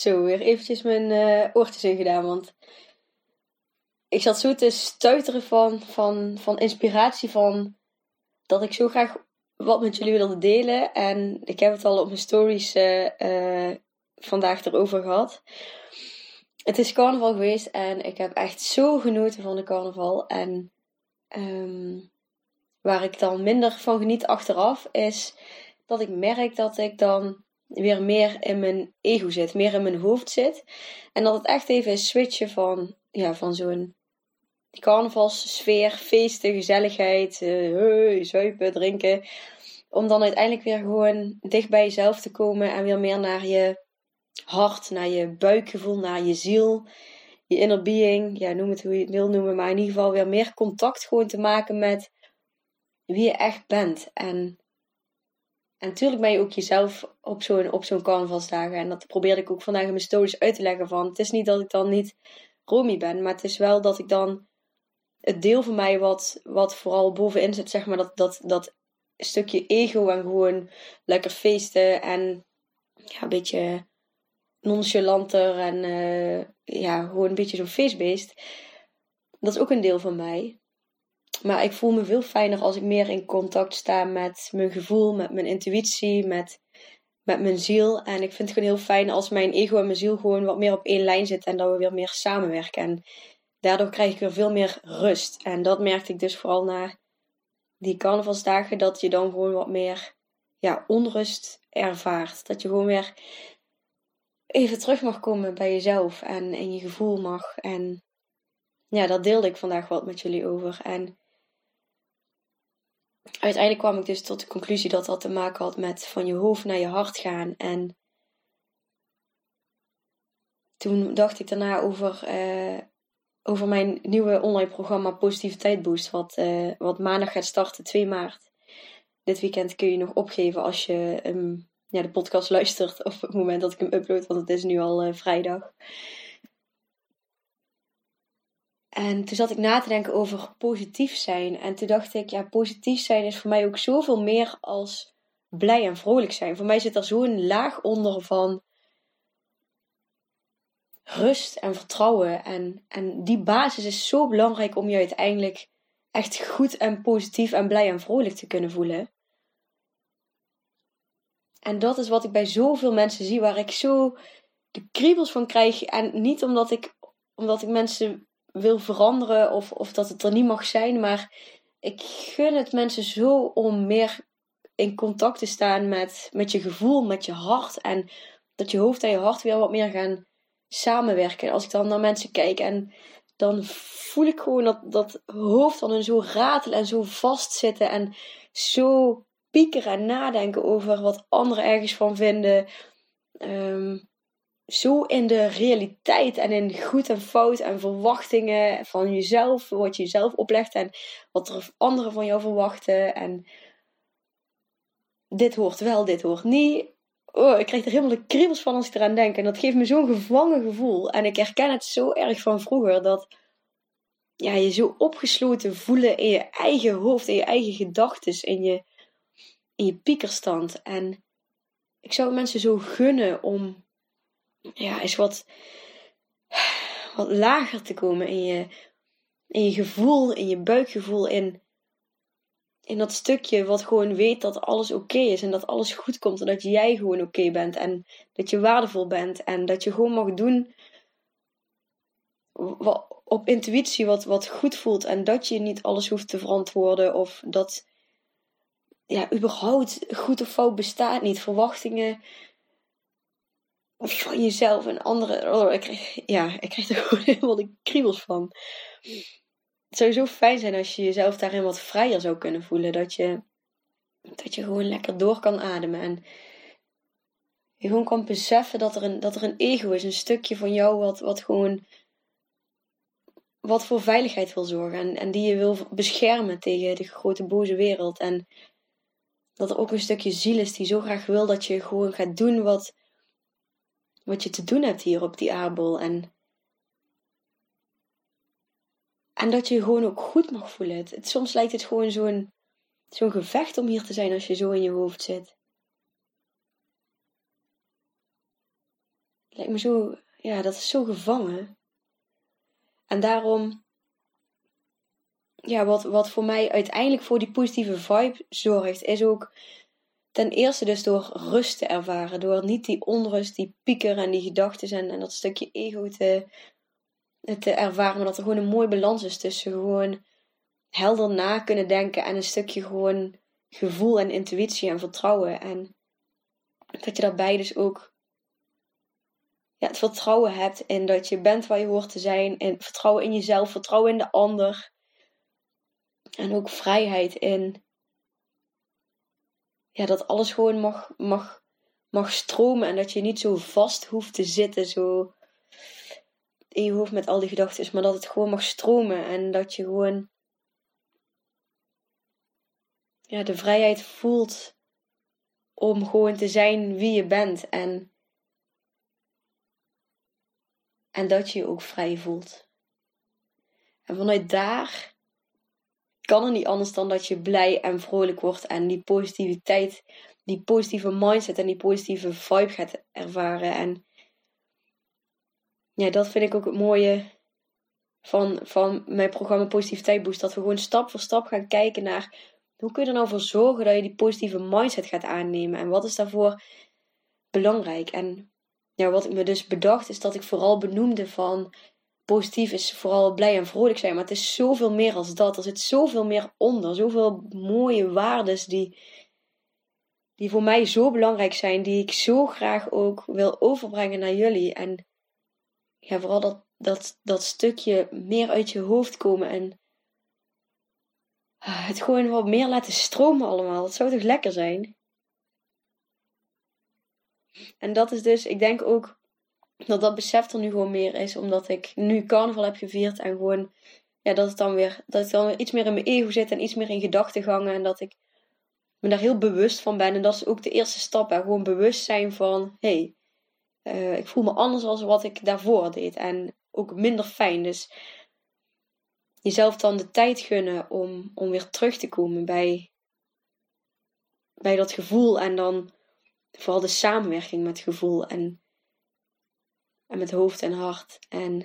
Zo, weer eventjes mijn uh, oortjes in gedaan, want ik zat zo te stuiteren van, van, van inspiratie, van dat ik zo graag wat met jullie wilde delen. En ik heb het al op mijn stories uh, vandaag erover gehad. Het is carnaval geweest en ik heb echt zo genoten van de carnaval. En um, waar ik dan minder van geniet achteraf is dat ik merk dat ik dan weer meer in mijn ego zit, meer in mijn hoofd zit. En dat het echt even is switchen van, ja, van zo'n carnavalssfeer, feesten, gezelligheid, uh, zuipen, drinken. Om dan uiteindelijk weer gewoon dicht bij jezelf te komen en weer meer naar je hart, naar je buikgevoel, naar je ziel, je inner being. Ja, noem het hoe je het wil noemen, maar in ieder geval weer meer contact gewoon te maken met wie je echt bent. En en natuurlijk ben je ook jezelf op zo'n op zo'n carnavalsdagen. En dat probeerde ik ook vandaag in mijn stories uit te leggen van. Het is niet dat ik dan niet Romy ben. Maar het is wel dat ik dan het deel van mij wat, wat vooral bovenin zit. Zeg maar dat, dat, dat stukje ego en gewoon lekker feesten. En ja, een beetje nonchalanter. En uh, ja, gewoon een beetje zo'n feestbeest. Dat is ook een deel van mij. Maar ik voel me veel fijner als ik meer in contact sta met mijn gevoel, met mijn intuïtie, met, met mijn ziel. En ik vind het gewoon heel fijn als mijn ego en mijn ziel gewoon wat meer op één lijn zitten en dat we weer meer samenwerken. En daardoor krijg ik weer veel meer rust. En dat merkte ik dus vooral na die carnavalsdagen, dat je dan gewoon wat meer ja, onrust ervaart. Dat je gewoon weer even terug mag komen bij jezelf en in je gevoel mag. En ja, dat deelde ik vandaag wat met jullie over. En uiteindelijk kwam ik dus tot de conclusie dat dat te maken had met van je hoofd naar je hart gaan. En toen dacht ik daarna over, uh, over mijn nieuwe online programma Positiviteit Boost, wat, uh, wat maandag gaat starten, 2 maart. Dit weekend kun je nog opgeven als je um, ja, de podcast luistert op het moment dat ik hem upload, want het is nu al uh, vrijdag. En toen zat ik na te denken over positief zijn. En toen dacht ik, ja, positief zijn is voor mij ook zoveel meer als blij en vrolijk zijn. Voor mij zit er zo'n laag onder van rust en vertrouwen. En, en die basis is zo belangrijk om je uiteindelijk echt goed en positief en blij en vrolijk te kunnen voelen. En dat is wat ik bij zoveel mensen zie, waar ik zo de kriebels van krijg. En niet omdat ik, omdat ik mensen wil veranderen of, of dat het er niet mag zijn. Maar ik gun het mensen zo om meer in contact te staan met, met je gevoel, met je hart. En dat je hoofd en je hart weer wat meer gaan samenwerken. Als ik dan naar mensen kijk en dan voel ik gewoon dat, dat hoofd dan zo ratelen en zo vastzitten. En zo piekeren en nadenken over wat anderen ergens van vinden. Um, zo in de realiteit en in goed en fout en verwachtingen van jezelf, wat je jezelf oplegt en wat er anderen van jou verwachten. En dit hoort wel, dit hoort niet. Oh, ik krijg er helemaal de kriebels van als ik eraan denk. En dat geeft me zo'n gevangen gevoel. En ik herken het zo erg van vroeger dat ja, je zo opgesloten voelen in je eigen hoofd, in je eigen gedachten, in je, in je piekerstand. En ik zou mensen zo gunnen om ja, is wat, wat lager te komen in je, in je gevoel, in je buikgevoel, in, in dat stukje wat gewoon weet dat alles oké is en dat alles goed komt en dat jij gewoon oké bent en dat je waardevol bent en dat je gewoon mag doen wat, op intuïtie wat, wat goed voelt en dat je niet alles hoeft te verantwoorden of dat ja, überhaupt goed of fout bestaat niet. Verwachtingen van jezelf en anderen. Oh, ik ja, ik krijg er gewoon helemaal de kriebels van. Het zou zo fijn zijn als je jezelf daarin wat vrijer zou kunnen voelen. Dat je, dat je gewoon lekker door kan ademen. En je gewoon kan beseffen dat er een, dat er een ego is. Een stukje van jou wat, wat gewoon wat voor veiligheid wil zorgen. En, en die je wil beschermen tegen de grote boze wereld. En dat er ook een stukje ziel is die zo graag wil dat je gewoon gaat doen wat, wat je te doen hebt hier op die aardbol. En, en dat je je gewoon ook goed mag voelen. Het, soms lijkt het gewoon zo'n zo'n gevecht om hier te zijn als je zo in je hoofd zit. lijkt me zo, ja, dat is zo gevangen. En daarom, ja, wat, wat voor mij uiteindelijk voor die positieve vibe zorgt, is ook ten eerste dus door rust te ervaren. Door niet die onrust, die pieker en die gedachten en, en dat stukje ego te, te ervaren. Maar dat er gewoon een mooie balans is tussen gewoon helder na kunnen denken en een stukje gewoon gevoel en intuïtie en vertrouwen. En dat je daarbij dus ook ja, het vertrouwen hebt in dat je bent waar je hoort te zijn. En vertrouwen in jezelf, vertrouwen in de ander. En ook vrijheid in ja, dat alles gewoon mag, mag, mag stromen. En dat je niet zo vast hoeft te zitten, zo in je hoofd met al die gedachten. Maar dat het gewoon mag stromen. En dat je gewoon ja, de vrijheid voelt om gewoon te zijn wie je bent. En en dat je je ook vrij voelt. En vanuit daar kan het niet anders dan dat je blij en vrolijk wordt en die positiviteit, die positieve mindset en die positieve vibe gaat ervaren. En ja, dat vind ik ook het mooie van, van mijn programma Positiviteit Boost. Dat we gewoon stap voor stap gaan kijken naar hoe kun je er nou voor zorgen dat je die positieve mindset gaat aannemen. En wat is daarvoor belangrijk. En ja, wat ik me dus bedacht is dat ik vooral benoemde van positief is vooral blij en vrolijk zijn. Maar het is zoveel meer als dat. Er zit zoveel meer onder. Zoveel mooie waarden die, die voor mij zo belangrijk zijn. Die ik zo graag ook wil overbrengen naar jullie. En ja, vooral dat, dat, dat stukje meer uit je hoofd komen. En ah, het gewoon wat meer laten stromen allemaal. Dat zou toch lekker zijn? En dat is dus, ik denk ook dat dat besef er nu gewoon meer is, omdat ik nu carnaval heb gevierd en gewoon, ja, dat het dan weer, dat ik dan weer iets meer in mijn ego zit en iets meer in gedachtengangen en dat ik me daar heel bewust van ben. En dat is ook de eerste stap, hè. gewoon bewust zijn van, hey, uh, ik voel me anders dan wat ik daarvoor deed en ook minder fijn. Dus jezelf dan de tijd gunnen om, om weer terug te komen bij, bij dat gevoel en dan vooral de samenwerking met gevoel en, en met hoofd en hart. En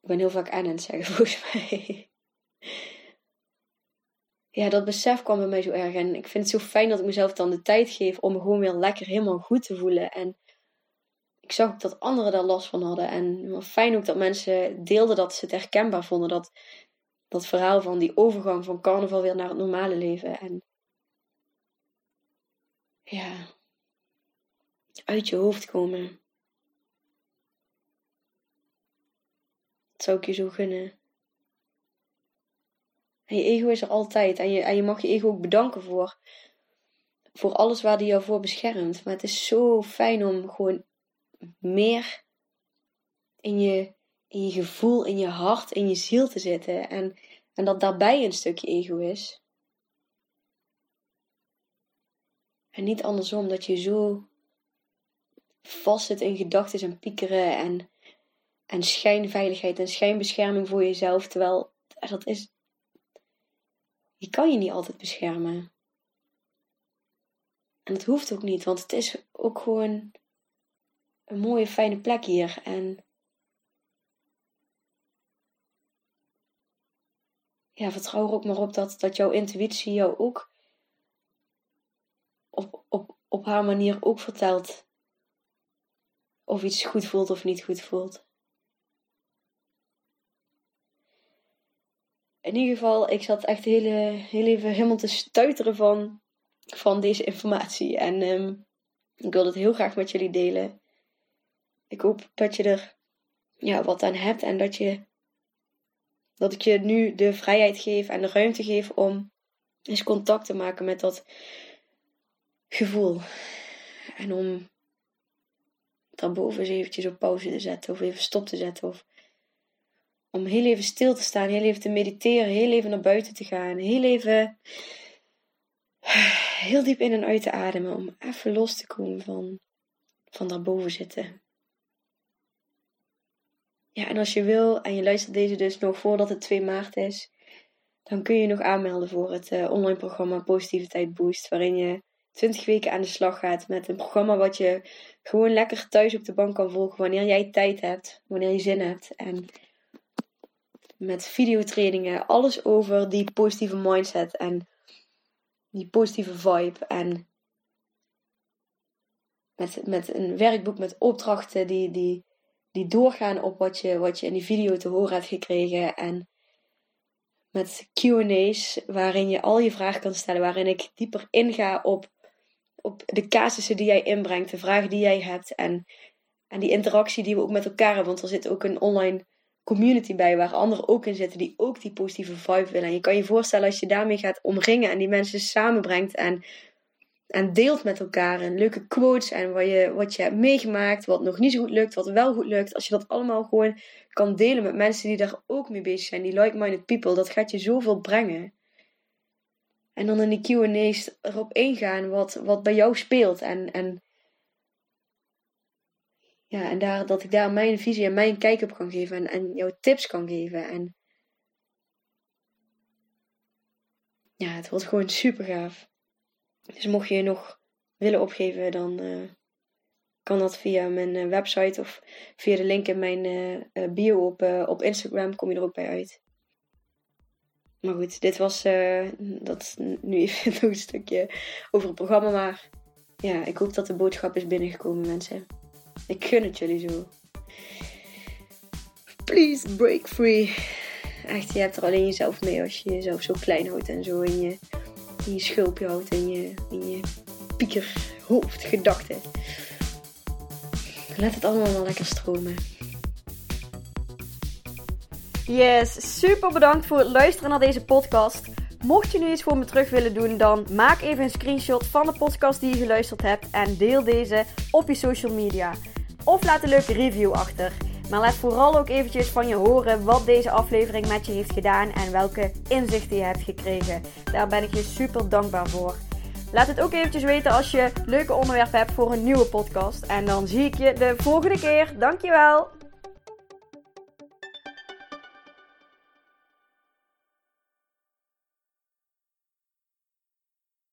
ik ben heel vaak aan het zeggen, volgens mij. Ja, dat besef kwam bij mij zo erg. En ik vind het zo fijn dat ik mezelf dan de tijd geef om me gewoon weer lekker helemaal goed te voelen. En ik zag ook dat anderen daar last van hadden. En fijn ook dat mensen deelden dat ze het herkenbaar vonden. Dat, dat verhaal van die overgang van carnaval weer naar het normale leven. En ja, uit je hoofd komen. Dat zou ik je zo gunnen. En je ego is er altijd. En je, en je mag je ego ook bedanken voor, voor alles waar die jou voor beschermt. Maar het is zo fijn om gewoon meer in je, in je gevoel, in je hart, in je ziel te zitten. En, en dat daarbij een stukje ego is. En niet andersom, dat je zo vast zit in gedachten en piekeren en, en schijnveiligheid en schijnbescherming voor jezelf. Terwijl dat is. Je kan je niet altijd beschermen. En dat hoeft ook niet, want het is ook gewoon een mooie, fijne plek hier. En ja, vertrouw er ook maar op dat, dat jouw intuïtie jou ook op, op, op haar manier ook vertelt of iets goed voelt of niet goed voelt. In ieder geval, ik zat echt heel, heel even helemaal te stuiteren van, van deze informatie. En um, Ik wil het heel graag met jullie delen. Ik hoop dat je er ja, wat aan hebt en dat je dat ik je nu de vrijheid geef en de ruimte geef om eens contact te maken met dat gevoel. En om daarboven eens eventjes op pauze te zetten of even stop te zetten. Of om heel even stil te staan, heel even te mediteren, heel even naar buiten te gaan. Heel even heel diep in en uit te ademen om even los te komen van, van daarboven zitten. Ja, en als je wil en je luistert deze dus nog voordat het 2 maart is, dan kun je nog aanmelden voor het uh, online programma Positiviteit Boost, waarin je 20 weken aan de slag gaat met een programma wat je gewoon lekker thuis op de bank kan volgen wanneer jij tijd hebt, wanneer je zin hebt. En met videotrainingen, alles over die positieve mindset en die positieve vibe. En met, met een werkboek met opdrachten die, die, die doorgaan op wat je, wat je in die video te horen hebt gekregen. En met QA's waarin je al je vragen kan stellen, waarin ik dieper inga op, op de casussen die jij inbrengt, de vragen die jij hebt en, en die interactie die we ook met elkaar hebben. Want er zit ook een online community bij waar anderen ook in zitten die ook die positieve vibe willen. En je kan je voorstellen als je daarmee gaat omringen en die mensen samenbrengt en, en deelt met elkaar en leuke quotes en wat je, wat je hebt meegemaakt, wat nog niet zo goed lukt, wat wel goed lukt. Als je dat allemaal gewoon kan delen met mensen die daar ook mee bezig zijn, die like-minded people, dat gaat je zoveel brengen. En dan in die Q&A's erop ingaan wat, wat bij jou speelt en, en ja, en daar, dat ik daar mijn visie en mijn kijk op kan geven en, en jouw tips kan geven. En ja, het wordt gewoon super gaaf. Dus mocht je nog willen opgeven, dan uh, kan dat via mijn uh, website of via de link in mijn uh, bio op, op Instagram. Kom je er ook bij uit. Maar goed, dit was dat nu even nog een stukje over het programma. Maar ja, ik hoop dat de boodschap is binnengekomen, mensen. Ik gun het jullie zo. Please break free. Echt, je hebt er alleen jezelf mee als je jezelf zo klein houdt en zo in je, je schulpje houdt en je, in je piekerhoofdgedachten. Laat het allemaal maar lekker stromen. Yes, super bedankt voor het luisteren naar deze podcast. Mocht je nu iets voor me terug willen doen, dan maak even een screenshot van de podcast die je geluisterd hebt en deel deze op je social media. Of laat een leuke review achter. Maar laat vooral ook eventjes van je horen wat deze aflevering met je heeft gedaan en welke inzichten je hebt gekregen. Daar ben ik je super dankbaar voor. Laat het ook eventjes weten als je leuke onderwerpen hebt voor een nieuwe podcast. En dan zie ik je de volgende keer. Dankjewel!